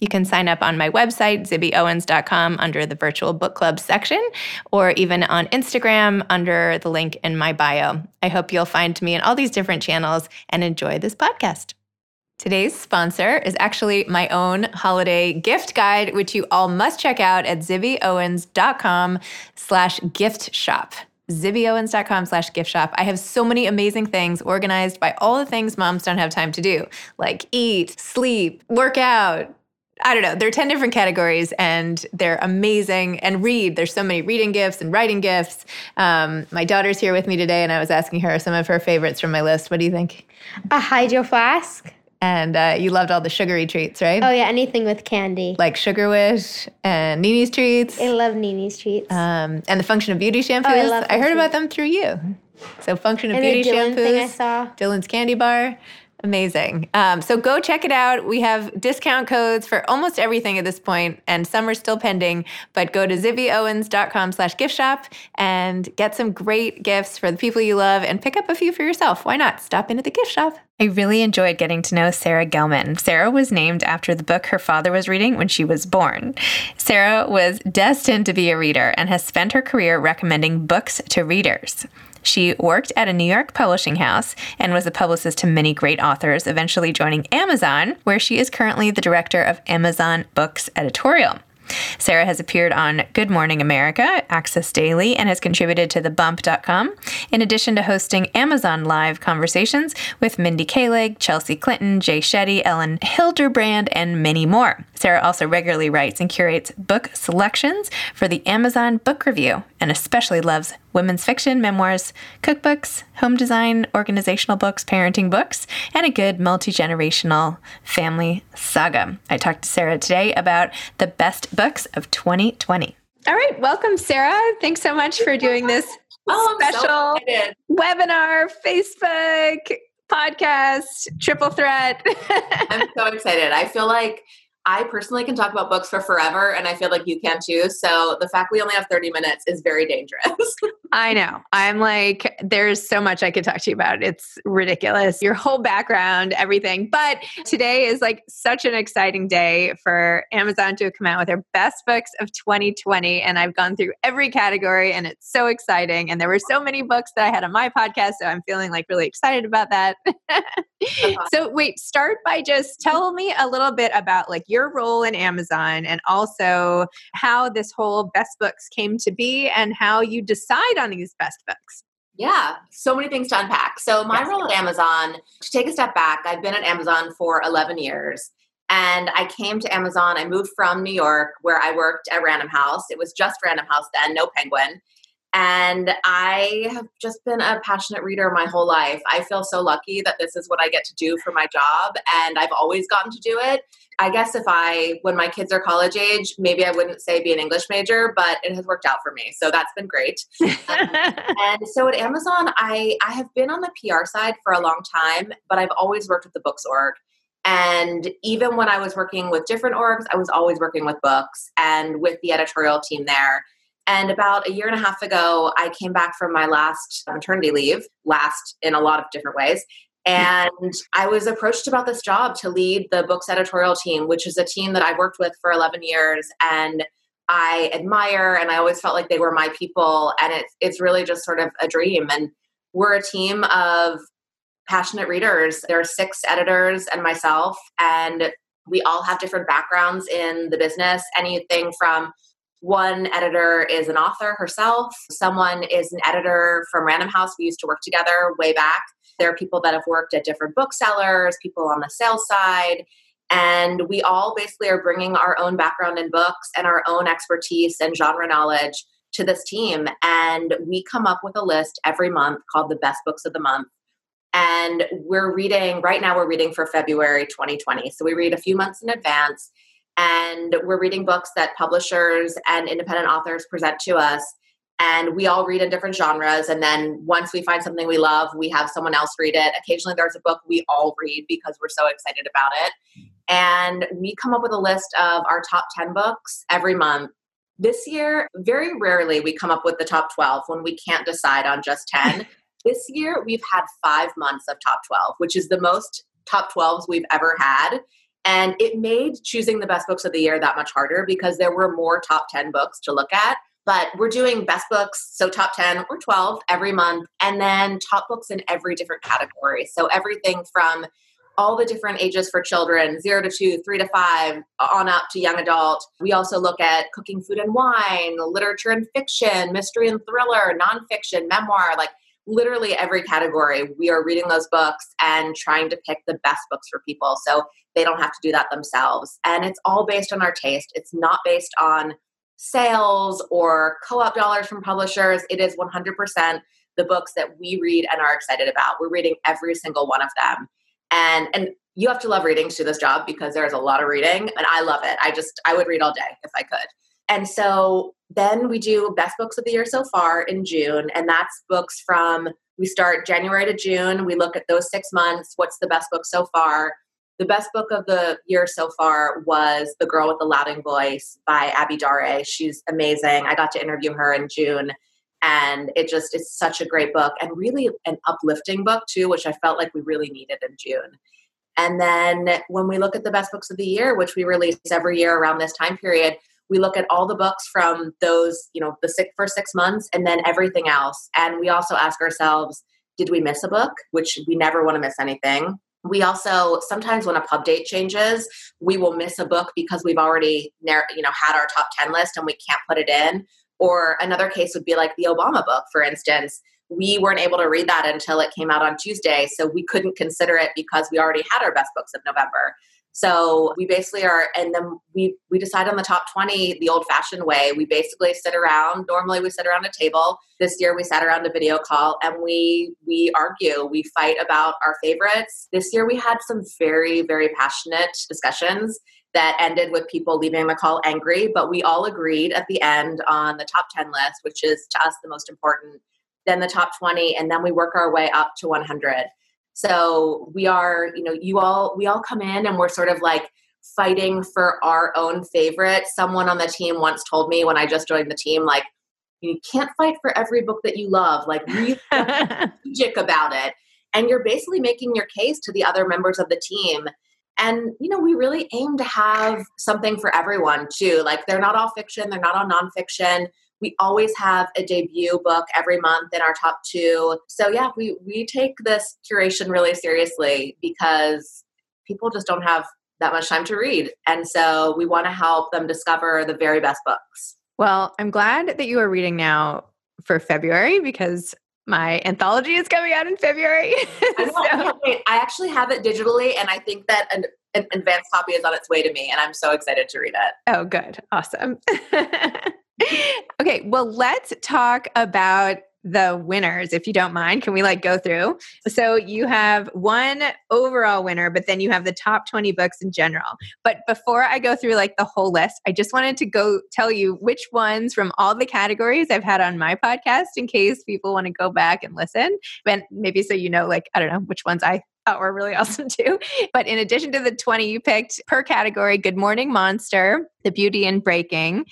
You can sign up on my website, zibbyowens.com, under the virtual book club section, or even on Instagram under the link in my bio. I hope you'll find me in all these different channels and enjoy this podcast. Today's sponsor is actually my own holiday gift guide, which you all must check out at zibbyowens.com slash gift shop zibbyowens.com slash gift shop. I have so many amazing things organized by all the things moms don't have time to do, like eat, sleep, work out, I don't know. There are 10 different categories and they're amazing. And read, there's so many reading gifts and writing gifts. Um, my daughter's here with me today and I was asking her some of her favorites from my list. What do you think? A hydro flask. And uh, you loved all the sugary treats, right? Oh, yeah, anything with candy. Like Sugar Wish and Nini's treats. I love Nini's treats. Um, and the Function of Beauty shampoos. Oh, I, love I heard about them through you. So Function of and Beauty the Dylan shampoos. Thing I saw. Dylan's candy bar. Amazing. Um, so go check it out. We have discount codes for almost everything at this point, and some are still pending. But go to zibbyowens.com slash gift shop and get some great gifts for the people you love and pick up a few for yourself. Why not? Stop into the gift shop. I really enjoyed getting to know Sarah Gelman. Sarah was named after the book her father was reading when she was born. Sarah was destined to be a reader and has spent her career recommending books to readers. She worked at a New York publishing house and was a publicist to many great authors, eventually joining Amazon, where she is currently the director of Amazon Books Editorial. Sarah has appeared on Good Morning America, Access Daily, and has contributed to thebump.com, in addition to hosting Amazon Live conversations with Mindy Kaling, Chelsea Clinton, Jay Shetty, Elin Hilderbrand, and many more. Sarah also regularly writes and curates book selections for the Amazon Book Review and especially loves women's fiction, memoirs, cookbooks, home design, organizational books, parenting books, and a good multi generational family saga. I talked to Sarah today about the best books of 2020. All right, welcome, Sarah. Thanks so much for doing this oh, special so webinar, Facebook, podcast, triple threat. I'm so excited. I feel like I personally can talk about books for forever, and I feel like you can too. So the fact we only have 30 minutes is very dangerous. I know. I'm like, there's so much I could talk to you about. It's ridiculous. Your whole background, everything. But today is like such an exciting day for Amazon to come out with their best books of 2020. And I've gone through every category, and it's so exciting. And there were so many books that I had on my podcast. So I'm feeling like really excited about that. so, wait, start by just tell me a little bit about like your your role in Amazon and also how this whole best books came to be and how you decide on these best books. Yeah, so many things to unpack. So, my yes. role at Amazon, to take a step back, I've been at Amazon for 11 years. And I came to Amazon. I moved from New York, where I worked at Random House. It was just Random House then, no Penguin. And I have just been a passionate reader my whole life. I feel so lucky that this is what I get to do for my job, and I've always gotten to do it. I guess if I, when my kids are college age, maybe I wouldn't say be an English major, but it has worked out for me. So that's been great. Um, and so at Amazon, I, I have been on the PR side for a long time, but I've always worked with the books org. And even when I was working with different orgs, I was always working with books and with the editorial team there. And about a year and a half ago, I came back from my last maternity leave, last in a lot of different ways. And I was approached about this job to lead the books editorial team, which is a team that I've worked with for 11 years and I admire and I always felt like they were my people. And it's, it's really just sort of a dream. And we're a team of passionate readers. There are six editors and myself, and we all have different backgrounds in the business, anything from one editor is an author herself. Someone is an editor from Random House. We used to work together way back. There are people that have worked at different booksellers, people on the sales side. And we all basically are bringing our own background in books and our own expertise and genre knowledge to this team. And we come up with a list every month called the best books of the month. And we're reading, right now, we're reading for February 2020. So we read a few months in advance, and we're reading books that publishers and independent authors present to us. And we all read in different genres. And then once we find something we love, we have someone else read it. Occasionally, there's a book we all read because we're so excited about it. And we come up with a list of our top 10 books every month. This year, very rarely we come up with the top 12 when we can't decide on just 10. this year, we've had five months of top 12, which is the most top 12s we've ever had. And it made choosing the best books of the year that much harder because there were more top 10 books to look at. But we're doing best books, so top 10 or 12 every month, and then top books in every different category. So everything from all the different ages for children zero to two, three to five, on up to young adult. We also look at cooking, food, and wine, literature and fiction, mystery and thriller, nonfiction, memoir like literally every category. We are reading those books and trying to pick the best books for people so they don't have to do that themselves. And it's all based on our taste, it's not based on sales or co op dollars from publishers. It is 100% the books that we read and are excited about. We're reading every single one of them and and you have to love reading to do this job because there's a lot of reading and i love it i just i would read all day if i could and so then we do best books of the year so far in june and that's books from we start january to june. We look at those six months what's the best book so far? The best book of the year so far was the girl with the louding voice by abi daré. She's amazing. I got to interview her in june and it just is such a great book and really an uplifting book too which i felt like we really needed in june. And then when we look at the best books of the year which we release every year around this time period we look at all the books from those you know the six, first six months and then everything else and we also ask ourselves did we miss a book which we never want to miss anything we also sometimes when a pub date changes we will miss a book because we've already you know had our top 10 list and we can't put it in or another case would be like the Obama book, for instance. We weren't able to read that until it came out on Tuesday, so we couldn't consider it because we already had our best books of November. So we basically are, and then we we decide on the top twenty the old-fashioned way. We basically sit around. Normally, we sit around a table. This year, we sat around a video call and we we argue. We fight about our favorites. This year, we had some very very passionate discussions that ended with people leaving the call angry, but we all agreed at the end on the top 10 list, which is to us the most important, then the top 20, and then we work our way up to 100. So we are, you know, you all, we all come in and we're sort of like fighting for our own favorite. Someone on the team once told me when I just joined the team, like, you can't fight for every book that you love, like, really strategic about it. And you're basically making your case to the other members of the team and, you know, we really aim to have something for everyone too. Like they're not all fiction, they're not all nonfiction. We always have a debut book every month in our top two. So yeah, we, we take this curation really seriously because people just don't have that much time to read. And so we want to help them discover the very best books. Well, I'm glad that you are reading now for February because my anthology is coming out in February. I, know, so. I can't wait. I actually have it digitally, and I think that an, an advanced copy is on its way to me, and I'm so excited to read it. Oh, good. Awesome. okay, well, let's talk about the winners if you don't mind. Can we like go through? So you have one overall winner but then you have the top 20 books in general. But before i go through like the whole list i just wanted to go tell you which ones from all the categories i've had on my podcast in case people want to go back and listen. And maybe so you know like i don't know which ones i thought were really awesome too. But in addition to the 20 you picked per category, Good Morning Monster, The Beauty and Breaking,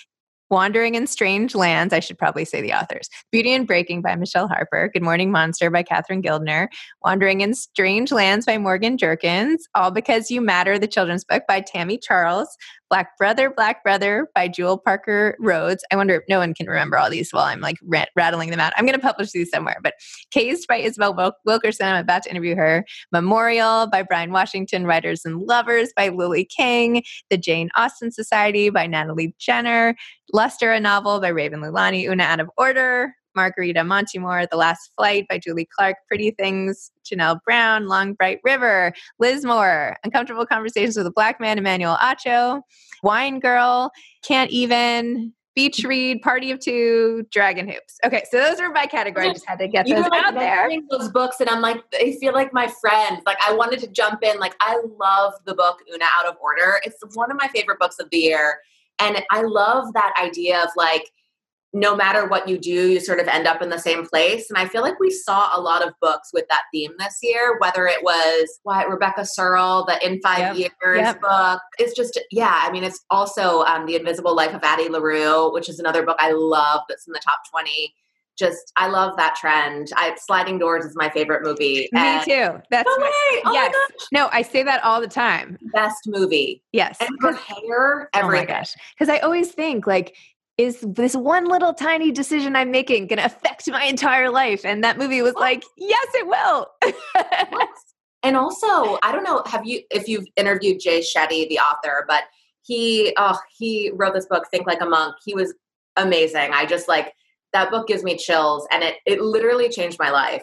Wandering in Strange Lands, I should probably say the authors. Beauty and Breaking by Michele Harper. Good Morning Monster by Catherine Gildiner. Wandering in Strange Lands by Morgan Jerkins. All Because You Matter, the children's book by Tami Charles. Black Brother, Black Brother by Jewell Parker Rhodes. I wonder if no one can remember all these while I'm like rattling them out. I'm going to publish these somewhere. But Caste by Isabel Wilkerson. I'm about to interview her. Memorial by Bryan Washington. Writers and Lovers by Lily King. The Jane Austen Society by Natalie Jenner. Luster, a novel by Raven Leilani. Oona Out of Order Margarita Montimore, The Last Flight by Julie Clark, Pretty Things, Janelle Brown, Long Bright River, Liz Moore, Uncomfortable Conversations with a Black Man, Emmanuel Acho, Wine Girl, Can't Even, beach read, party of two, dragon hoops. Okay, so those are my category. I just had to get those like out there. Those books, and I'm like, they feel like my friends. Like I wanted to jump in. Like I love the book Oona Out of Order. It's one of my favorite books of the year, and I love that idea of like no matter what you do, you sort of end up in the same place. And I feel like we saw a lot of books with that theme this year, whether it was what Rebecca Serle, the In Five yep. Years yep. book. It's just, yeah, I mean, it's also um, The Invisible Life of Addie LaRue, which is another book I love that's in the top 20 just I love that trend. I, Sliding Doors is my favorite movie. Me too. That's no my, oh yes. No, I say that all the time. Best movie. Yes. And her hair, everything. Oh my gosh. Because I always think like is this one little tiny decision I'm making going to affect my entire life? And that movie was like, yes, it will. yes. And also, I don't know, have you, if you've interviewed Jay Shetty, the author, but he, oh, he wrote this book, Think Like a Monk. He was amazing. I just like, that book gives me chills and it, it literally changed my life.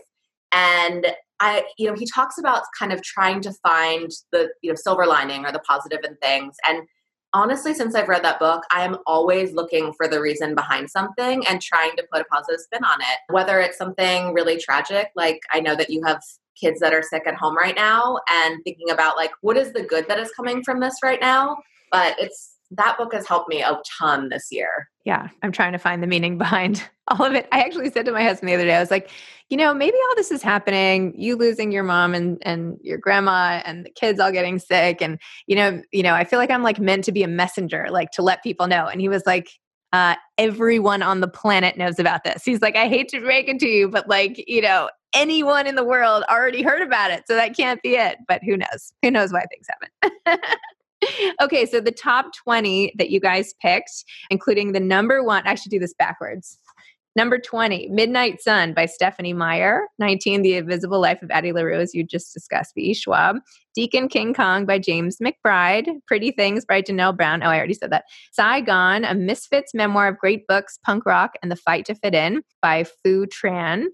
And I, you know, he talks about kind of trying to find the, you know, silver lining or the positive in things. And honestly, since I've read that book, I am always looking for the reason behind something and trying to put a positive spin on it. Whether it's something really tragic, like I know that you have kids that are sick at home right now, and thinking about like, what is the good that is coming from this right now? But it's that book has helped me a ton this year. Yeah, I'm trying to find the meaning behind all of it. I actually said to my husband the other day, I was like, you know, maybe all this is happening, you losing your mom and and your grandma and the kids all getting sick and you know, you know, I feel like I'm like meant to be a messenger, like to let people know. And he was like, uh, everyone on the planet knows about this. He's like, I hate to break it to you, but like, you know, anyone in the world already heard about it. So that can't be it. But who knows? Who knows why things happen? okay, so the top 20 that you guys picked, including the number one, I should do this backwards. Number 20, Midnight Sun by Stephenie Meyer. 19, The Invisible Life of Addie LaRue, as you just discussed, V.E. Schwab. Deacon King Kong by James McBride. Pretty Things by Janelle Brown. Oh, I already said that. Sigh, Gone, a Misfits memoir of great books, punk rock, and the fight to fit in by Phu Tran.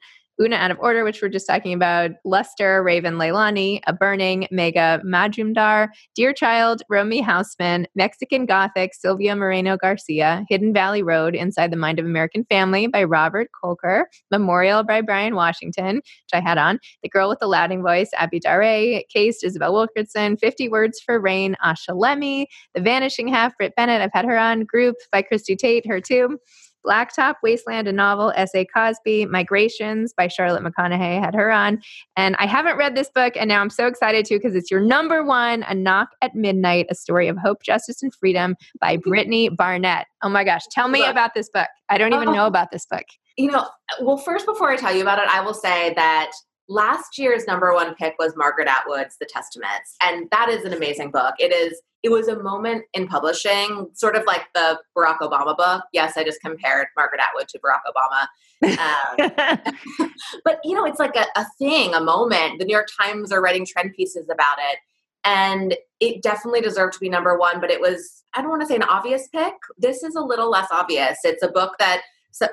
Oona Out of Order, which we're just talking about, Luster, Raven Leilani, A Burning, Megha, Majumdar, Dear Child, Romy Hausmann, Mexican Gothic, Silvia Moreno Garcia, Hidden Valley Road, Inside the Mind of American Family by Robert Kolker, Memorial by Bryan Washington, which I had on, The Girl with the Louding Voice, Abi Daré, Caste, Isabel Wilkerson, 50 Words for Rain, Asha Lemmie, The Vanishing Half, Brit Bennett, I've had her on, Group by Christy Tate, her too. Blacktop Wasteland, a novel, S.A. Cosby, Migrations by Charlotte McConaghy, had her on. And I haven't read this book, and now I'm so excited to because it's your number one, A Knock at Midnight, A Story of Hope, Justice, and Freedom by Brittany Barnett. Oh my gosh, tell me Look. about this book. I don't even know oh. about this book. You know, well, first, before I tell you about it, I will say that last year's number one pick was Margaret Atwood's The Testaments. And that is an amazing book. It is it was a moment in publishing, sort of like the Barack Obama book. Yes, I just compared Margaret Atwood to Barack Obama. Um, but, you know, it's like a, a thing, a moment. The New York Times are writing trend pieces about it. And it definitely deserved to be number one, but it was, I don't want to say an obvious pick. This is a little less obvious. It's a book that,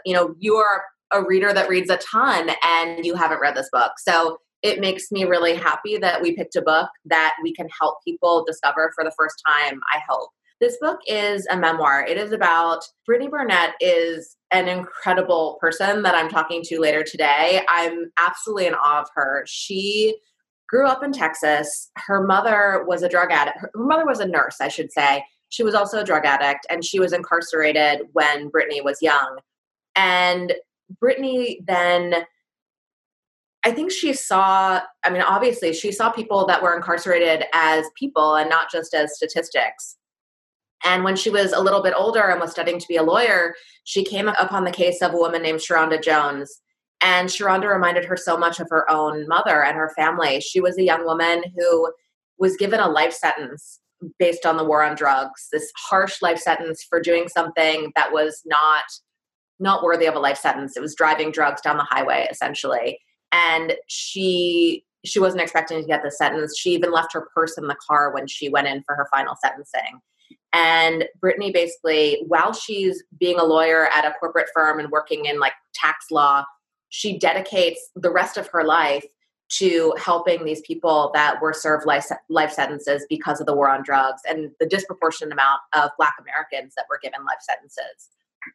you know, you are a reader that reads a ton and you haven't read this book. So it makes me really happy that we picked a book that we can help people discover for the first time, I hope. This book is a memoir. It is about Brittany Barnett is an incredible person that I'm talking to later today. I'm absolutely in awe of her. She grew up in Texas. Her mother was a drug addict. Her mother was a nurse, I should say. She was also a drug addict and she was incarcerated when Brittany was young. And Brittany then I think she saw, I mean, obviously, she saw people that were incarcerated as people and not just as statistics. And when she was a little bit older and was studying to be a lawyer, she came upon the case of a woman named Sharonda Jones. And Sharonda reminded her so much of her own mother and her family. She was a young woman who was given a life sentence based on the war on drugs, this harsh life sentence for doing something that was not not worthy of a life sentence. It was driving drugs down the highway essentially and she she wasn't expecting to get the sentence. She even left her purse in the car when she went in for her final sentencing. And Brittany basically, while she's being a lawyer at a corporate firm and working in like tax law, she dedicates the rest of her life to helping these people that were served life, life sentences because of the war on drugs and the disproportionate amount of Black Americans that were given life sentences.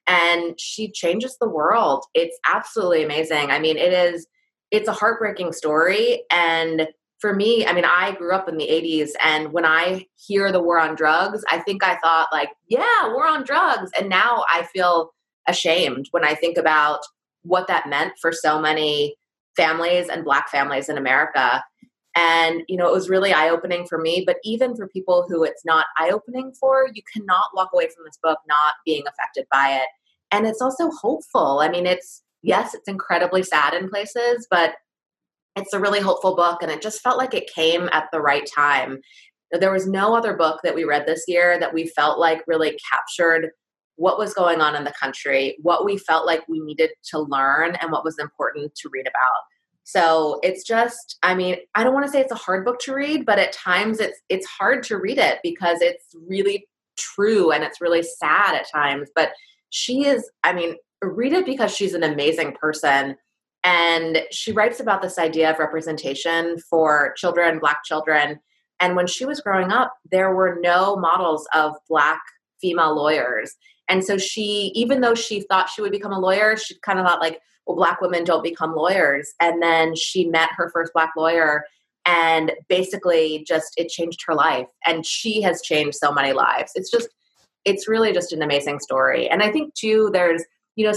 and she changes the world. It's absolutely amazing. I mean, it is it's a heartbreaking story and for me, I mean, I grew up in the 80s and when I hear the war on drugs, I think I thought like, yeah, war on drugs and now I feel ashamed when I think about what that meant for so many families and black families in America. And, you know, it was really eye opening for me, but even for people who it's not eye opening for, you cannot walk away from this book not being affected by it. And it's also hopeful. I mean, it's, yes, it's incredibly sad in places, but it's a really hopeful book. And it just felt like it came at the right time. There was no other book that we read this year that we felt like really captured what was going on in the country, what we felt like we needed to learn, and what was important to read about. So it's just, I mean, I don't want to say it's a hard book to read, but at times it's it's hard to read it because it's really true and it's really sad at times. But she is, I mean, read it because she's an amazing person. And she writes about this idea of representation for children, Black children. And when she was growing up, there were no models of Black female lawyers. And so she, even though she thought she would become a lawyer, she kind of thought, like, well, black women don't become lawyers. And then she met her first black lawyer and basically just it changed her life. And she has changed so many lives. It's just, it's really just an amazing story. And I think too, there's, you know,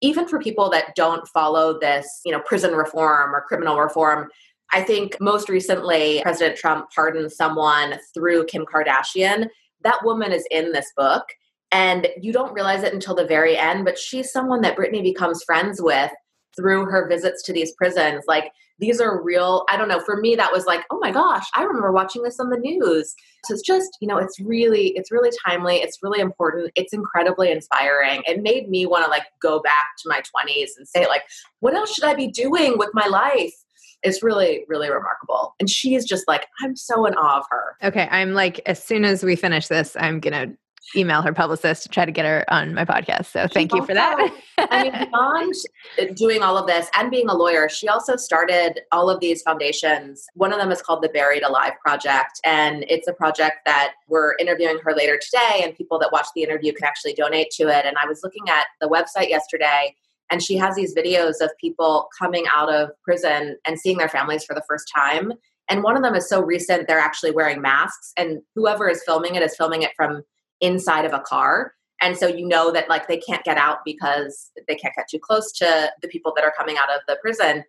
even for people that don't follow this, you know, prison reform or criminal reform, I think most recently President Trump pardoned someone through Kim Kardashian. That woman is in this book and you don't realize it until the very end but she's someone that Brittany becomes friends with through her visits to these prisons like these are real i don't know for me that was like oh my gosh i remember watching this on the news. So it's just you know it's really it's really timely it's really important it's incredibly inspiring. It made me want to like go back to my 20s and say like what else should i be doing with my life? It's really really remarkable. And she is just like i'm so in awe of her. Okay i'm like as soon as we finish this i'm gonna email her publicist to try to get her on my podcast. So thank you for that. I mean, beyond uh, doing all of this and being a lawyer, she also started all of these foundations. One of them is called the Buried Alive Project, and it's a project that we're interviewing her later today, and people that watch the interview can actually donate to it. And I was looking at the website yesterday. And she has these videos of people coming out of prison and seeing their families for the first time. And one of them is so recent, they're actually wearing masks. And whoever is filming it is filming it from inside of a car and so you know that like they can't get out because they can't get too close to the people that are coming out of the prison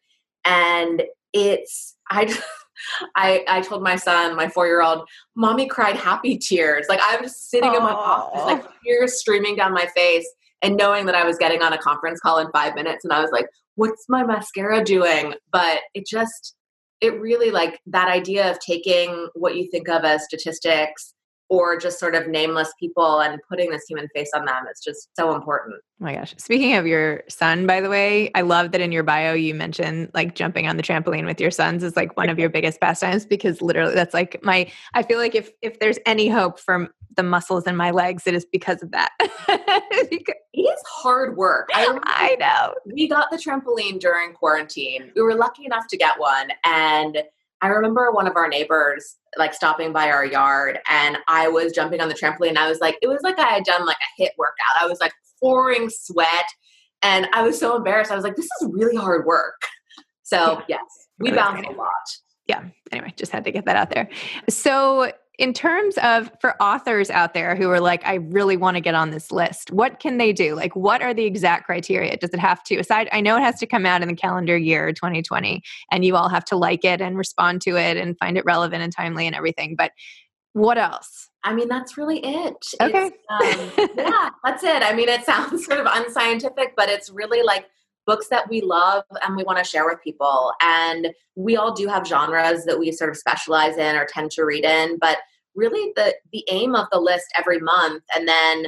and it's i I, I told my son, my four year old, mommy cried happy tears. Like I was sitting Aww. in my office, like tears streaming down my face, and knowing that I was getting on a conference call in five minutes, and I was like, what's my mascara doing? But it just, it really like that idea of taking what you think of as statistics or just sort of nameless people and putting this human face on them is just so important. Oh my gosh. Speaking of your son, by the way, I love that in your bio you mentioned like jumping on the trampoline with your sons is like one of your biggest pastimes because literally that's like my I feel like if if there's any hope from the muscles in my legs, it is because of that. it is hard work. I, I know. We got the trampoline during quarantine. We were lucky enough to get one and I remember one of our neighbors like stopping by our yard and I was jumping on the trampoline. I was like, it was like I had done like a HIIT workout. I was like pouring sweat and I was so embarrassed. I was like, this is really hard work. So, yeah. yes, we bounce a lot. Yeah. Anyway, just had to get that out there. So, in terms of for authors out there who are like i really want to get on this list what can they do like what are the exact criteria does it have to aside i know it has to come out in the calendar year 2020 and you all have to like it and respond to it and find it relevant and timely and everything but what else I mean, that's really it. Okay. Um, yeah, that's it. I mean, it sounds sort of unscientific, but it's really like books that we love and we want to share with people. And we all do have genres that we sort of specialize in or tend to read in, but really the the aim of the list every month and then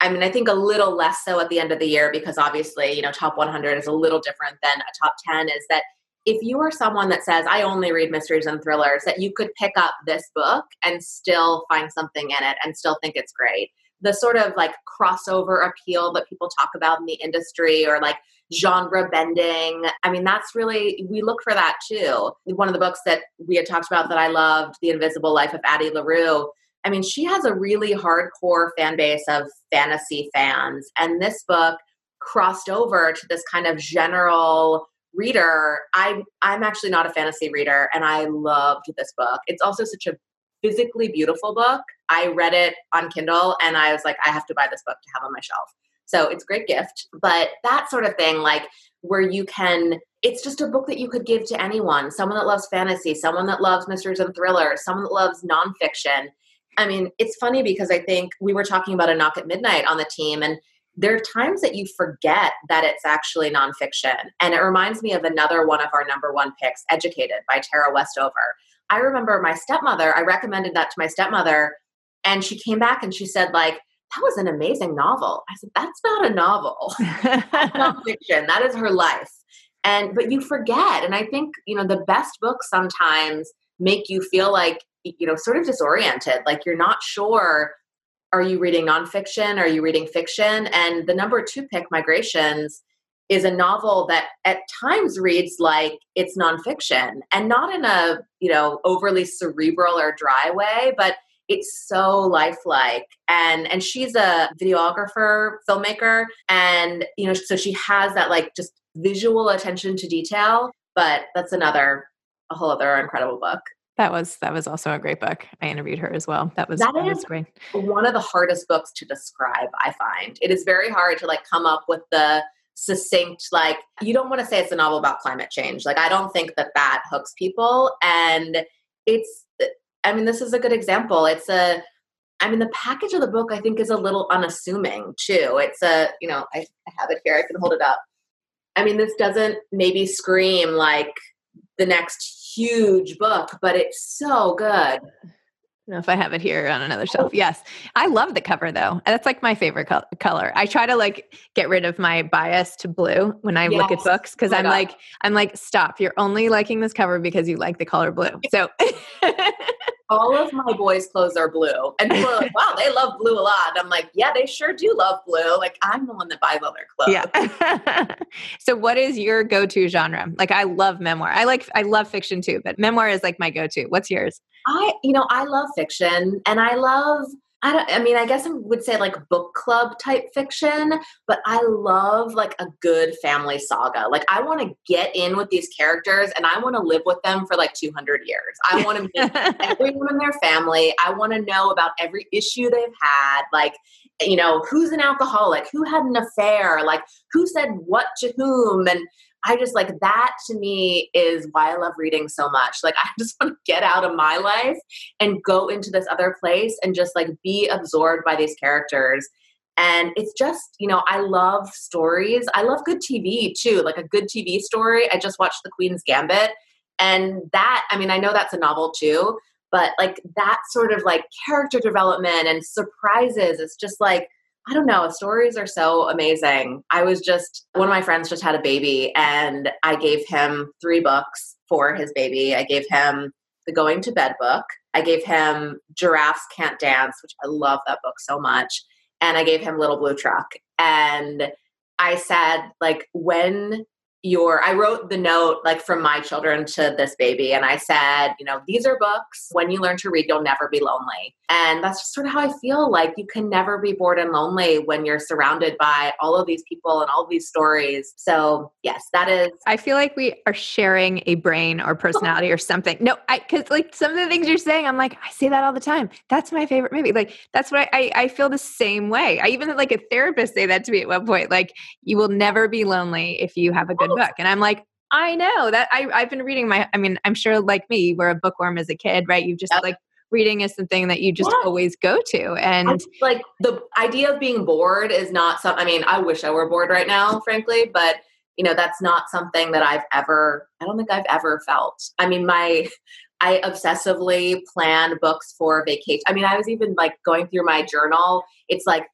I mean, I think a little less so at the end of the year because obviously, you know, top 100 is a little different than a top 10 is that if you are someone that says, I only read mysteries and thrillers, that you could pick up this book and still find something in it and still think it's great. The sort of like crossover appeal that people talk about in the industry or like genre bending. I mean, that's really, we look for that too. One of the books that we had talked about that I loved, The Invisible Life of Addie LaRue, I mean, she has a really hardcore fan base of fantasy fans. And this book crossed over to this kind of general reader. I, I'm actually not a fantasy reader, and I loved this book. It's also such a physically beautiful book. I read it on Kindle, and I was like, I have to buy this book to have on my shelf. So it's a great gift. But that sort of thing, like where you can it's just a book that you could give to anyone someone that loves fantasy someone that loves mysteries and thrillers someone that loves nonfiction i mean it's funny because i think we were talking about a knock at midnight on the team and there are times that you forget that it's actually nonfiction and it reminds me of another one of our number one picks educated by tara westover i remember my stepmother i recommended that to my stepmother and she came back and she said like that was an amazing novel. I said, that's not a novel. that's not fiction. That is her life and but you forget and i think you know the best books sometimes make you feel like you know sort of disoriented like you're not sure are you reading nonfiction are you reading fiction and the number two pick migrations is a novel that at times reads like it's nonfiction and not in a you know overly cerebral or dry way but it's so lifelike. And and she's a videographer filmmaker and you know so she has that like just visual attention to detail but that's another a whole other incredible book. That was that was also a great book. I interviewed her as well. That was that, that is was great. one of the hardest books to describe i find. It is very hard to like come up with the succinct like you don't want to say it's a novel about climate change like i don't think that that hooks people and it's i mean this is a good example it's a I mean, the package of the book I think is a little unassuming too. It's a, you know, I, have it here. I can hold it up. I mean, this doesn't maybe scream like the next huge book, but it's so good. Know if I have it here on another shelf. Oh. Yes. I love the cover though. That's like my favorite color. I try to like get rid of my bias to blue when I yes. look at books because oh I'm like I'm like stop. You're only liking this cover because you like the color blue. So all of my boys' clothes are blue. And people are like, wow, they love blue a lot. And I'm like, yeah, they sure do love blue. Like, I'm the one that buys all their clothes. Yeah. so what is your go-to genre? Like I love memoir. I like I love fiction too, but memoir is like my go-to. What's yours? I, you know, I love fiction and I love I don't I mean I guess I would say like book club type fiction, but I love like a good family saga. Like I want to get in with these characters and I want to live with them for like 200 years. I want to meet everyone in their family. I want to know about every issue they've had, like you know, who's an alcoholic, who had an affair, like who said what to whom and I just like that to me is why I love reading so much. Like I just want to get out of my life and go into this other place and just like be absorbed by these characters. And it's just, you know, I love stories. I love good TV too, like a good TV story. I just watched The Queen's Gambit. And that, I mean, I know that's a novel too, but like that sort of like character development and surprises, it's just like, I don't know, stories are so amazing. I was just, one of my friends just had a baby, and I gave him three books for his baby. I gave him the Going to Bed book, I gave him Giraffes Can't Dance, which I love that book so much, and I gave him Little Blue Truck. And I said, like, when your i wrote the note like from my children to this baby and i said you know these are books. When you learn to read you'll never be lonely. And that's just sort of how i feel like you can never be bored and lonely when you're surrounded by all of these people and all of these stories. So yes that is i feel like we are sharing a brain or personality or something. No i because like some of the things you're saying i'm like i say that all the time. That's my favorite movie. Like that's what I, I, I feel the same way. I even like a therapist say that to me at one point like you will never be lonely if you have a good good oh. book. And I'm like, I know that I, I've been reading my, I mean, I'm sure like me, you were a bookworm as a kid, right? You just yep. like reading is something that you just yeah. always go to. And I, like the idea of being bored is not something, I mean, I wish I were bored right now, frankly, but you know, that's not something that I've ever, I don't think I've ever felt. I mean, my, I obsessively plan books for vacation. I mean, I was even like going through my journal. It's like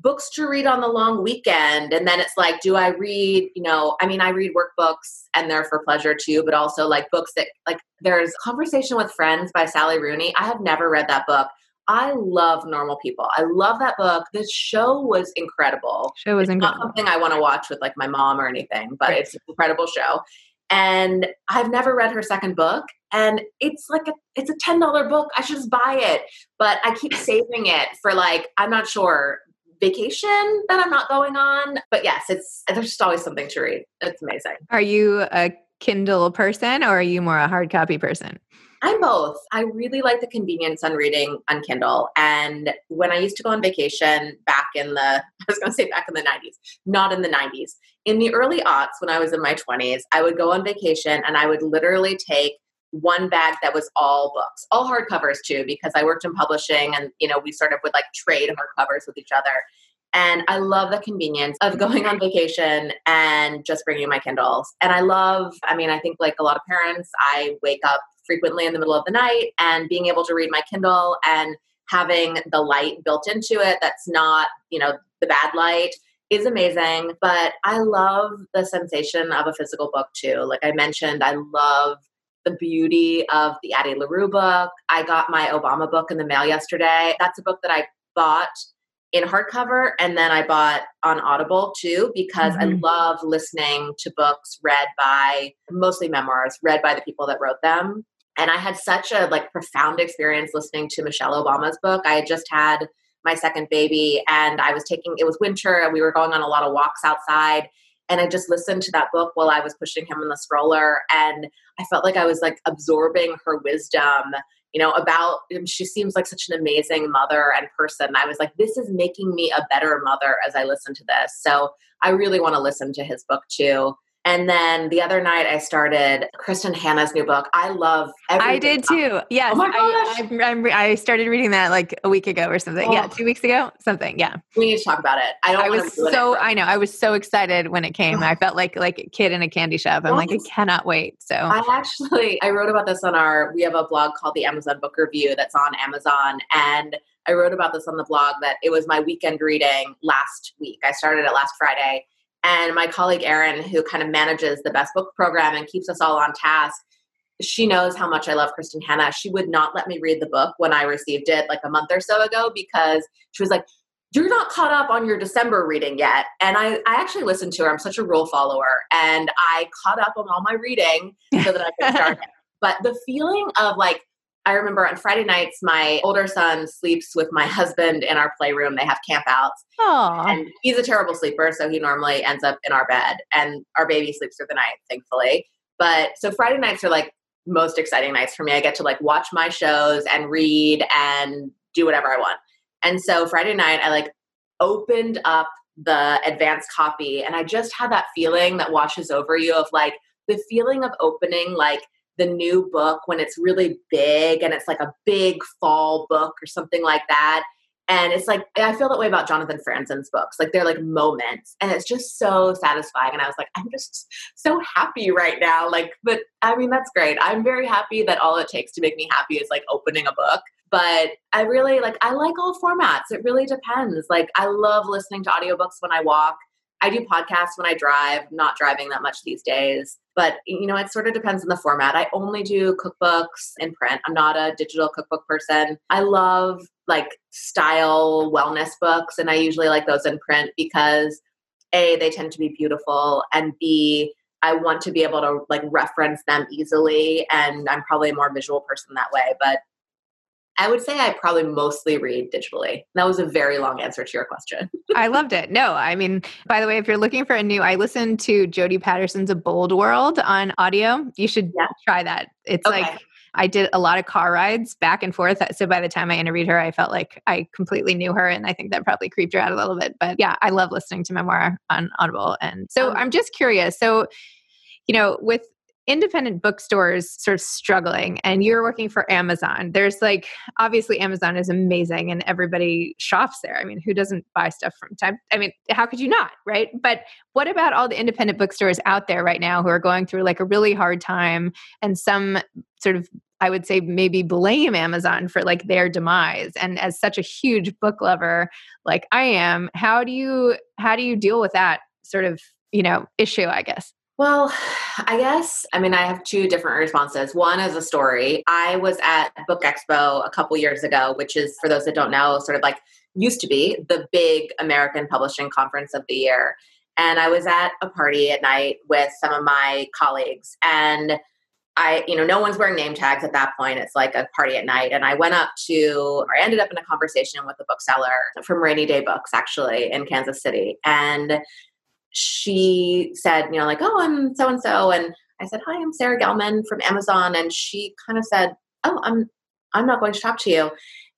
books to read on the long weekend. And then it's like do i read you know i mean i read workbooks and they're for pleasure too but also like books that like there's conversation with friends by sally rooney. I have never read that book. I love normal people. I love that book. This show was incredible. Show was it's incredible. not something i want to watch with like my mom or anything but right. it's an incredible show. And I've never read her second book. And it's like a it's a ten dollar book. I should just buy it, but I keep saving it for like I'm not sure vacation that I'm not going on. But yes, it's there's just always something to read. It's amazing. Are you a Kindle person or are you more a hard copy person? I'm both. I really like the convenience on reading on Kindle. And when I used to go on vacation back in the, I was going to say back in the 90s, not in the 90s, in the early aughts when I was in my 20s, I would go on vacation and I would literally take one bag that was all books, all hardcovers too, because I worked in publishing and, you know, we sort of would like trade hardcovers with each other. And I love the convenience of going on vacation and just bringing my Kindles. And I love, I mean, I think like a lot of parents, I wake up frequently in the middle of the night and being able to read my Kindle and having the light built into it that's not, you know, the bad light is amazing. But I love the sensation of a physical book too. Like I mentioned, I love the beauty of the Addie LaRue book. I got my Obama book in the mail yesterday. That's a book that I bought in hardcover and then I bought on Audible too because mm-hmm. I love listening to books read by mostly memoirs read by the people that wrote them. And I had such a like profound experience listening to Michelle Obama's book. I had just had my second baby and I was taking it was winter and we were going on a lot of walks outside and I just listened to that book while I was pushing him in the stroller and I felt like I was like absorbing her wisdom you know, about um, she seems like such an amazing mother and person. I was like, this is making me a better mother as I listen to this. So I really want to listen to his book too. And then the other night, I started Kristin Hannah's new book. I love. I did too. Yes, oh my gosh. I, I, I, started reading that like a week ago or something. Oh. Yeah, two weeks ago, something. Yeah, we need to talk about it. I don't. I was so. I know. I was so excited when it came. Oh. I felt like like a kid in a candy shop. I'm like, I cannot wait. So I actually I wrote about this on our. We have a blog called the Amazon Book Review that's on Amazon, and I wrote about this on the blog that it was my weekend reading last week. I started it last Friday and my colleague Erin, who kind of manages the best book program and keeps us all on task, she knows how much I love Kristin Hannah. She would not let me read the book when I received it like a month or so ago because she was like, You're not caught up on your December reading yet. And I, I actually listened to her. I'm such a rule follower. And I caught up on all my reading so that I could start But the feeling of like I remember on Friday nights, my older son sleeps with my husband in our playroom. They have campouts. Aww. And he's a terrible sleeper, so he normally ends up in our bed. And our baby sleeps through the night, thankfully. But so Friday nights are like most exciting nights for me. I get to like watch my shows and read and do whatever I want. And so Friday night, I like opened up the advanced copy and I just had that feeling that washes over you of like the feeling of opening like the new book when it's really big and it's like a big fall book or something like that. And it's like, I feel that way about Jonathan Franzen's books. Like they're like moments and it's just so satisfying. And I was like, I'm just so happy right now. Like, but I mean, that's great. I'm very happy that all it takes to make me happy is like opening a book. But I really like, I like all formats. It really depends. Like, I love listening to audiobooks when I walk. I do podcasts when I drive, not driving that much these days. But you know, it sort of depends on the format. I only do cookbooks in print. I'm not a digital cookbook person. I love like style wellness books and I usually like those in print because A, they tend to be beautiful and B, I want to be able to like reference them easily and I'm probably a more visual person that way. But I would say I probably mostly read digitally. That was a very long answer to your question. I loved it. No, I mean, by the way, if you're looking for a new, I listened to Jodie Patterson's A Bold World on audio. You should yeah. try that. It's okay. like I did a lot of car rides back and forth. So by the time I interviewed her, I felt like I completely knew her. And I think that probably creeped her out a little bit. But yeah, I love listening to memoir on Audible. And so um, I'm just curious. So, you know, with independent bookstores sort of struggling and you're working for Amazon, there's like obviously Amazon is amazing and everybody shops there. I mean, who doesn't buy stuff from time? I mean, how could you not, right? But what about all the independent bookstores out there right now who are going through like a really hard time and some sort of I would say maybe blame Amazon for like their demise. And as such a huge book lover like I am, how do you how do you deal with that sort of, you know, issue, I guess? Well, I guess, I mean, I have two different responses. One is a story. I was at Book Expo a couple years ago, which is, for those that don't know, sort of like used to be the big American publishing conference of the year. and I was at a party at night with some of my colleagues and I, you know, no one's wearing name tags at that point. It's like a party at night. And I went up to, or I ended up in a conversation with a bookseller from Rainy Day Books, actually, in Kansas City. And she said, you know, like, oh, I'm so and so. And I said, hi, I'm Sarah Gelman from Amazon. And she kind of said, oh, I'm, I'm not going to talk to you.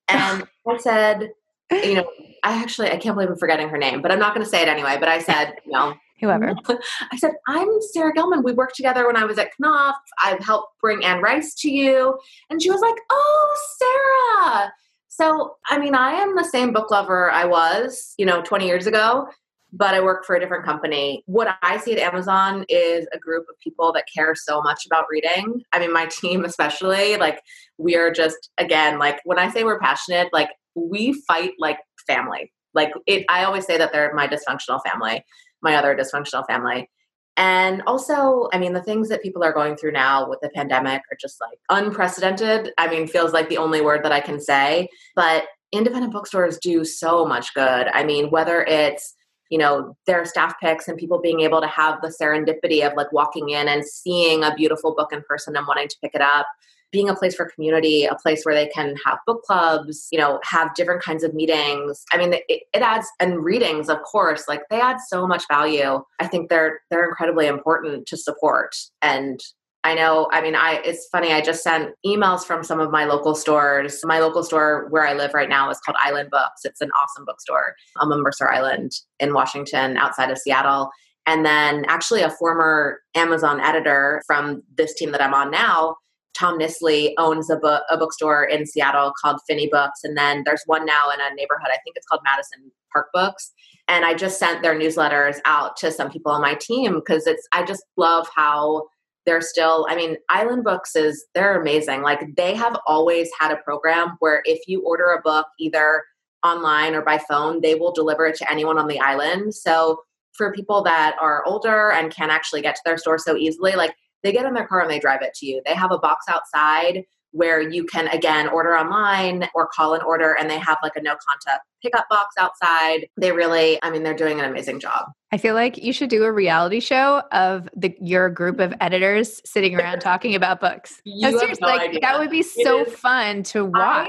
And I said, you know, I actually, I can't believe I'm forgetting her name, but I'm not going to say it anyway. But I said, you know, whoever. I said, I'm Sarah Gelman. We worked together when I was at Knopf. I've helped bring Anne Rice to you. And she was like, Oh, Sarah. So, I mean, I am the same book lover I was, you know, 20 years ago, but I work for a different company. What I see at Amazon is a group of people that care so much about reading. I mean, my team, especially, like, we are just, again, like, when I say we're passionate, like, we fight like family. Like, it, I always say that they're my dysfunctional family my other dysfunctional family. And also, I mean, the things that people are going through now with the pandemic are just like unprecedented. I mean, feels like the only word that I can say. But independent bookstores do so much good. I mean, whether it's you know their staff picks and people being able to have the serendipity of like walking in and seeing a beautiful book in person and wanting to pick it up being a place for community, a place where they can have book clubs, you know, have different kinds of meetings. I mean, it, it, adds and readings, of course, like they add so much value. I think they're they're incredibly important to support. And I know, I mean, I it's funny. I just sent emails from some of my local stores. My local store where I live right now is called Island Books. It's an awesome bookstore um, on Mercer Island in Washington, outside of Seattle. And then, actually, a former Amazon editor from this team that I'm on now Tom Nissley owns a book a bookstore in Seattle called Phinney Books, and then there's one now in a neighborhood. I think it's called Madison Park Books. And I just sent their newsletters out to some people on my team because it's I just love how they're still i mean island books is they're amazing like they have always had a program where if you order a book either online or by phone they will deliver it to anyone on the island so for people that are older and can't actually get to their store so easily like they get in their car and they drive it to you. They have a box outside where you can again order online or call an order and they have like a no contact pickup box outside. They really, I mean, they're doing an amazing job. I feel like you should do a reality show of the your group of editors sitting around talking about books. You no, like that would be so fun to watch.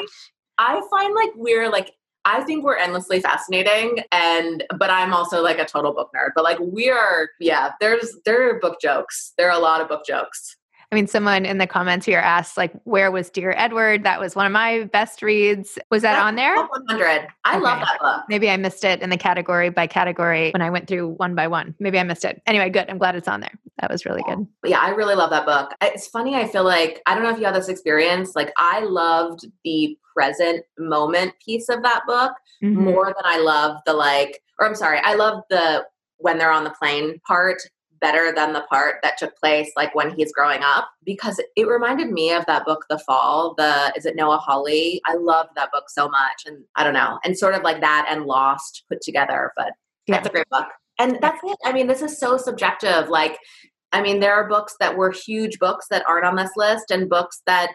I, I find like we're like I think we're endlessly fascinating and but I'm also like a total book nerd. But like we are yeah, there's there are book jokes. There are a lot of book jokes. I mean, someone in the comments here asked, like, where was Dear Edward? That was one of my best reads. Was that on there? 100. I okay. love that book. Maybe I missed it in the category by category when I went through one by one. Maybe I missed it. Anyway, good. I'm glad it's on there. That was really good. Yeah, I really love that book. It's funny. I feel like, I don't know if you had this experience. Like, I loved the present moment piece of that book mm-hmm. more than I love the, like, or I'm sorry, I love the when they're on the plane part better than the part that took place like when he's growing up because it reminded me of that book the fall the is it noah hawley? I love that book so much and i don't know and sort of like that and lost put together but yeah. that's a great book. And that's it. I mean this is so subjective like i mean there are books that were huge books that aren't on this list and books that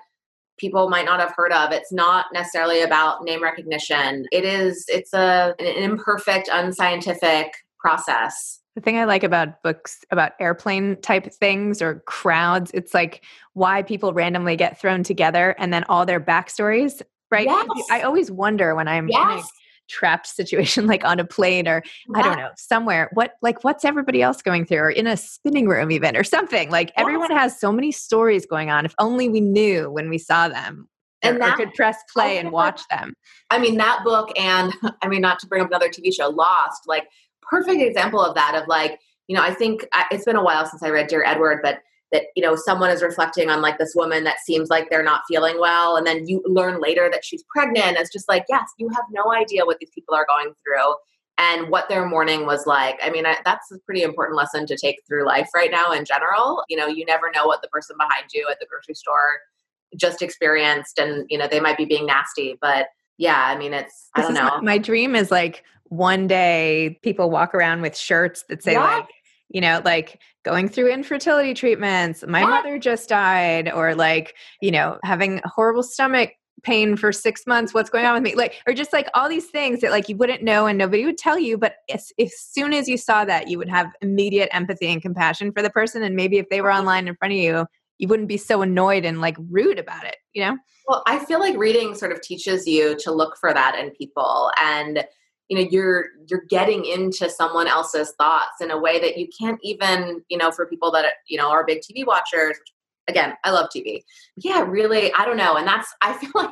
people might not have heard of. It's not necessarily about name recognition. It is it's a an imperfect unscientific process the thing I like about books about airplane type things or crowds, it's like why people randomly get thrown together and then all their backstories, right? Yes. I always wonder when I'm yes. in a trapped situation like on a plane or yeah. I don't know, somewhere, what like what's everybody else going through or in a spinning room even or something. Like yes. everyone has so many stories going on. If only we knew when we saw them and or, that, or could press play and watch them. I mean, that book and I mean, not to bring up another TV show, Lost, like perfect example of that of like you know i think it's been a while since i read dear edward but that you know someone is reflecting on like this woman that seems like they're not feeling well and then you learn later that she's pregnant it's just like yes you have no idea what these people are going through and what their morning was like. I mean I, that's a pretty important lesson to take through life right now in general. You know you never know what the person behind you at the grocery store just experienced and you know they might be being nasty but yeah i mean it's i don't know. my dream is like one day people walk around with shirts that say yeah. like you know like going through infertility treatments my yeah. mother just died or like you know having horrible stomach pain for six months. What's going on with me? Like, or just like all these things that like you wouldn't know and nobody would tell you. But as, as soon as you saw that, you would have immediate empathy and compassion for the person. And maybe if they were online in front of you, you wouldn't be so annoyed and like rude about it, you know? Well, I feel like reading sort of teaches you to look for that in people and you know you're you're getting into someone else's thoughts in a way that you can't even you know for people that you know are big tv watchers. Again i love tv yeah really i don't know and that's i feel like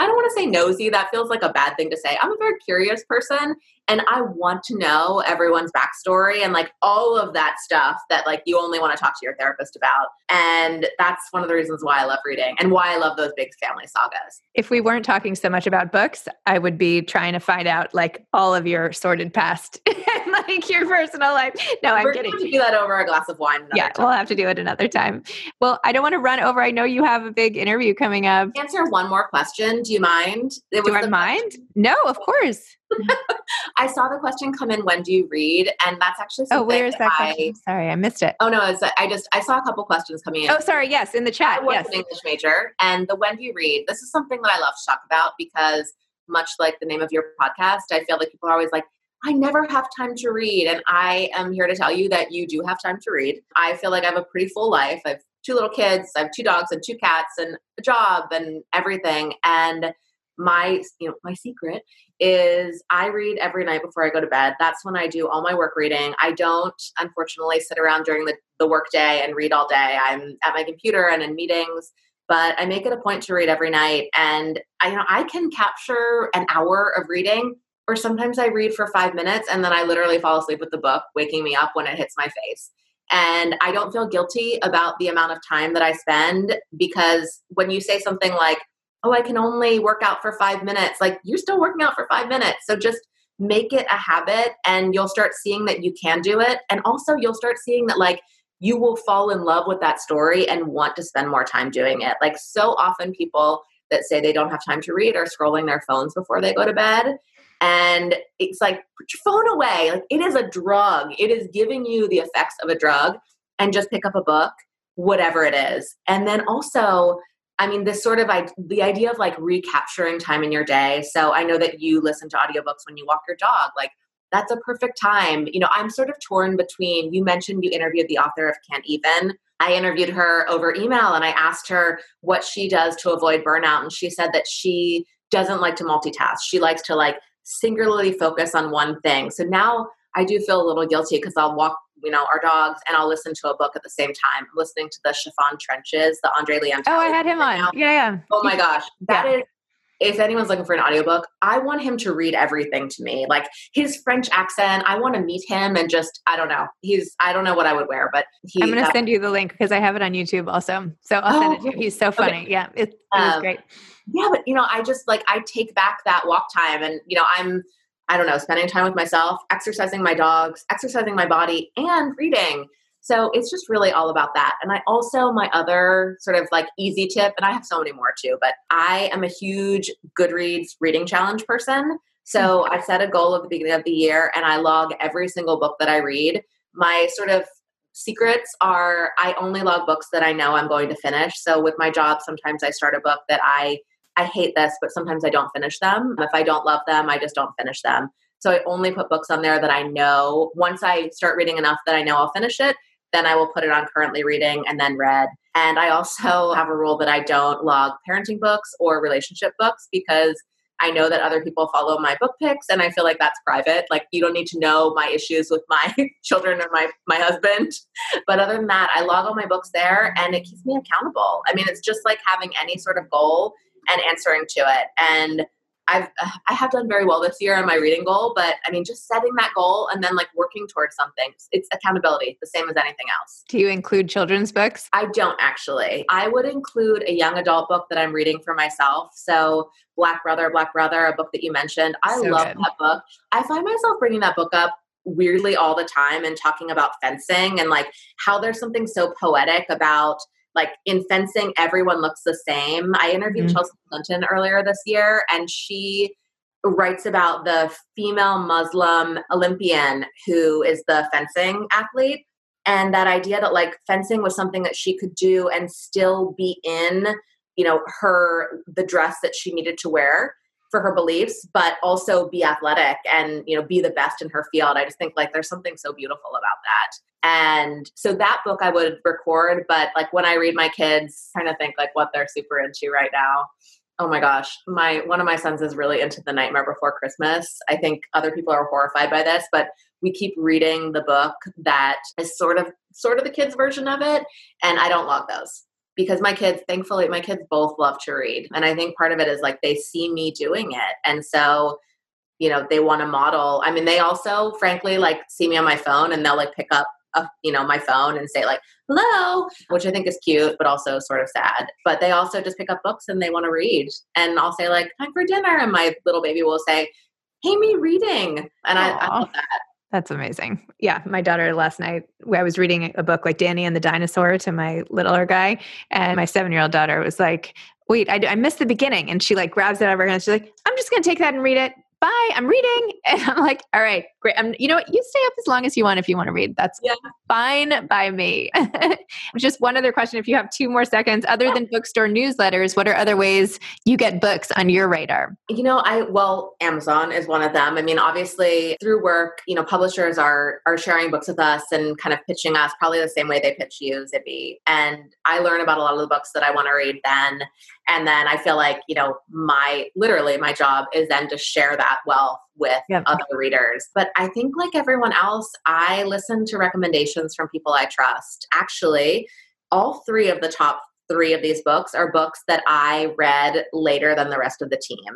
i don't want to say nosy that feels like a bad thing to say. I'm a very curious person and I want to know everyone's backstory and like all of that stuff that like you only want to talk to your therapist about. And that's one of the reasons why I love reading and why I love those big family sagas. If we weren't talking so much about books, I would be trying to find out like all of your sordid past and like your personal life. No, I'm We're kidding. To do that over a glass of wine. Yeah, time. we'll have to do it another time. Well, I don't want to run over. I know you have a big interview coming up. Answer one more question. Do you mind? It do I mind? No, of course. I saw the question come in. When do you read? And that's actually oh, where's that, that I, Sorry, I missed it. Oh no, it's I just I saw a couple questions coming in. Oh, sorry. Yes, in the chat. I was yes, an English major, and the when do you read? This is something that I love to talk about because much like the name of your podcast, I feel like people are always like, I never have time to read. And I am here to tell you that you do have time to read. I feel like I have a pretty full life. I have two little kids, I have two dogs and two cats and a job and everything. And my you know my secret is I read every night before I go to bed. That's when I do all my work reading. I don't unfortunately sit around during the, the work day and read all day. I'm at my computer and in meetings, but I make it a point to read every night. And I you know I can capture an hour of reading, or sometimes I read for five minutes and then I literally fall asleep with the book, waking me up when it hits my face. And I don't feel guilty about the amount of time that I spend because when you say something like, oh, I can only work out for five minutes. Like you're still working out for five minutes. So just make it a habit and you'll start seeing that you can do it. And also you'll start seeing that like you will fall in love with that story and want to spend more time doing it. Like so often people that say they don't have time to read are scrolling their phones before they go to bed. And it's like, put your phone away. Like it is a drug. It is giving you the effects of a drug and just pick up a book, whatever it is. And then also I mean, this sort of I, the idea of like recapturing time in your day. So I know that you listen to audiobooks when you walk your dog. Like that's a perfect time. You know, I'm sort of torn between. You mentioned you interviewed the author of Can't Even. I interviewed her over email and I asked her what she does to avoid burnout, and she said that she doesn't like to multitask. She likes to like singularly focus on one thing. So now I do feel a little guilty because I'll walk you know, our dogs, and I'll listen to a book at the same time. I'm listening to the Chiffon Trenches, the Andre Leon. Oh, I had him right on. Now. Yeah, yeah. Oh my gosh, that yeah. is. If anyone's looking for an audiobook, I want him to read everything to me. Like his French accent, I want to meet him and just, I don't know. He's, I don't know what I would wear, but he, I'm going to send you the link because I have it on YouTube also. So I'll oh, send it to you. He's so funny. Okay. Yeah, it, it was um, great. Yeah, but you know, I just like, I take back that walk time and, you know, I'm, I don't know, spending time with myself, exercising my dogs, exercising my body, and reading. So it's just really all about that. And I also, my other sort of like easy tip, and I have so many more too, but I am a huge Goodreads reading challenge person. So mm-hmm. I set a goal at the beginning of the year and I log every single book that I read. My sort of secrets are I only log books that I know I'm going to finish. So with my job, sometimes I start a book that I I hate this, but sometimes I don't finish them. If I don't love them, I just don't finish them. So I only put books on there that I know once I start reading enough that I know I'll finish it, then I will put it on currently reading and then read. And I also have a rule that I don't log parenting books or relationship books because I know that other people follow my book picks and I feel like that's private. Like you don't need to know my issues with my children or my my husband. But other than that, I log all my books there and it keeps me accountable. I mean, it's just like having any sort of goal and answering to it. And I've I have done very well this year on my reading goal, but I mean, just setting that goal and then like working towards something. It's accountability, the same as anything else. Do you include children's books? I don't actually. I would include a young adult book that I'm reading for myself. So Black Brother, Black Brother, a book that you mentioned. I so love good. that book. I find myself bringing that book up weirdly all the time and talking about fencing and like how there's something so poetic about like in fencing, everyone looks the same. I interviewed mm-hmm. Chelsea Clinton earlier this year, and she writes about the female Muslim Olympian who is the fencing athlete. And that idea that like fencing was something that she could do and still be in you know, her the dress that she needed to wear for her beliefs, but also be athletic and, you know, be the best in her field. I just think like there's something so beautiful about that. And so that book I would record, but like when I read my kids, trying to think like what they're super into right now. Oh my gosh, my one of my sons is really into The Nightmare Before Christmas. I think other people are horrified by this, but we keep reading the book that is sort of sort of the kids version of it and I don't love those because my kids thankfully my kids both love to read and i think part of it is like they see me doing it and so you know they want to model i mean they also frankly like see me on my phone and they'll like pick up a, you know my phone and say like hello which i think is cute but also sort of sad but they also just pick up books and they want to read and i'll say like time for dinner and my little baby will say hey me reading and I, I love that that's amazing. Yeah, my daughter last night, I was reading a book like Danny and the Dinosaur to my littler guy, and my seven year old daughter was like, "Wait, I, I missed the beginning," and she like grabs it out of her hand. She's like, "I'm just going to take that and read it." Bye i'm reading. And i'm like all right great I'm, you know what you stay up as long as you want if you want to read that's yeah. fine by me. Just one other question if you have two more seconds other than bookstore newsletters what are other ways you get books on your radar? You know i well amazon is one of them i mean obviously through work you know publishers are are sharing books with us and kind of pitching us probably the same way they pitch you zibby and i learn about a lot of the books that i want to read then and then i feel like you know my literally my job is then to share that wealth with yep. other readers but i think like everyone else i listen to recommendations from people i trust actually all three of the top three of these books are books that i read later than the rest of the team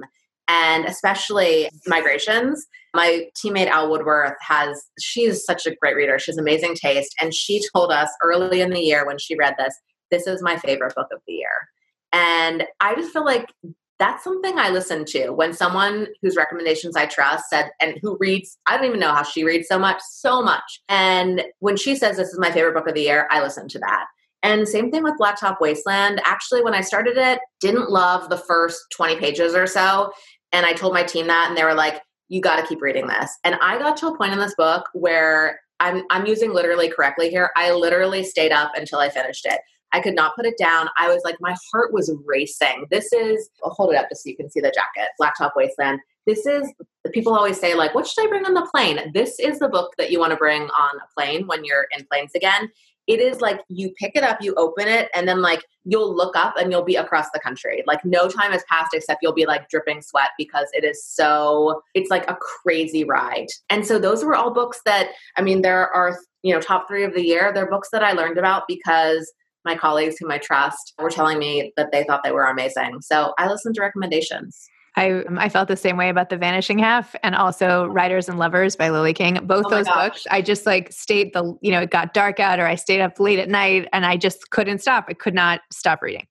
and especially migrations. My teammate Al Woodworth has, she's such a great reader. She's amazing taste. And she told us early in the year when she read this, this is my favorite book of the year. And I just feel like that's something I listen to when someone whose recommendations I trust said, and who reads, I don't even know how she reads so much, so much. And when she says this is my favorite book of the year, I listen to that. And same thing with Blacktop Wasteland. Actually, when I started it, didn't love the first 20 pages or so. And I told my team that, and they were like, you got to keep reading this. And I got to a point in this book where I'm, I'm using literally correctly here. I literally stayed up until I finished it. I could not put it down. I was like, my heart was racing. This is, I'll hold it up just so you can see the jacket, Blacktop Wasteland. This is, people always say, like, what should I bring on the plane? This is the book that you want to bring on a plane when you're in planes again. It is like you pick it up, you open it, and then like you'll look up and you'll be across the country. Like no time has passed except you'll be like dripping sweat because it is so, it's like a crazy ride. And so those were all books that, I mean, there are, you know, top three of the year. They're books that I learned about because my colleagues whom I trust were telling me that they thought they were amazing. So I listened to recommendations. I I felt the same way about The Vanishing Half and also Writers and Lovers by Lily King. Both oh those gosh. books, I just like stayed the you know, it got dark out or I stayed up late at night and I just couldn't stop. I could not stop reading.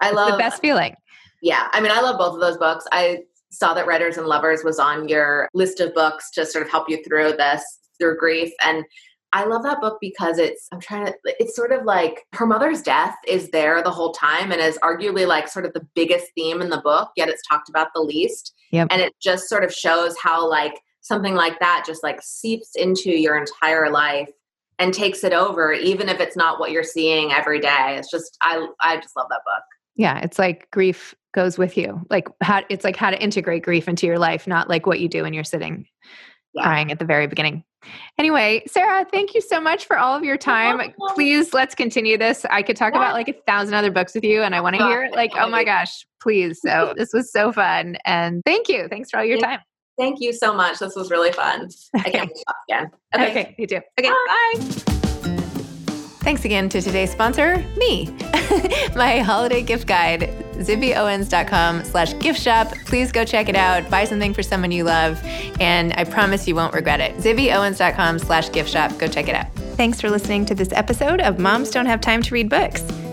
I it's love the best feeling. Yeah. I mean I love both of those books. I saw that Writers and Lovers was on your list of books to sort of help you through this through grief. And I love that book because it's, I'm trying to, it's sort of like her mother's death is there the whole time and is arguably like sort of the biggest theme in the book, yet it's talked about the least. Yep. And it just sort of shows how like something like that just like seeps into your entire life and takes it over, even if it's not what you're seeing every day. It's just, I, I just love that book. Yeah. It's like grief goes with you. Like how, it's like how to integrate grief into your life, not like what you do when you're sitting yeah. crying at the very beginning. Anyway, Sarah, thank you so much for all of your time. Please let's continue this. I could talk yeah. about like a thousand other books with you and I want to hear like, oh my gosh, please. So this was so fun. And thank you. Thanks for all your time. Thank you so much. This was really fun. I can't talk again. Okay. okay, you too. Okay, bye. bye. Thanks again to today's sponsor, me. My holiday gift guide, zibbyowens.com slash gift shop. Please go check it out. Buy something for someone you love, and I promise you won't regret it. zibbyowens.com slash gift shop. Go check it out. Thanks for listening to this episode of Moms Don't Have Time to Read Books.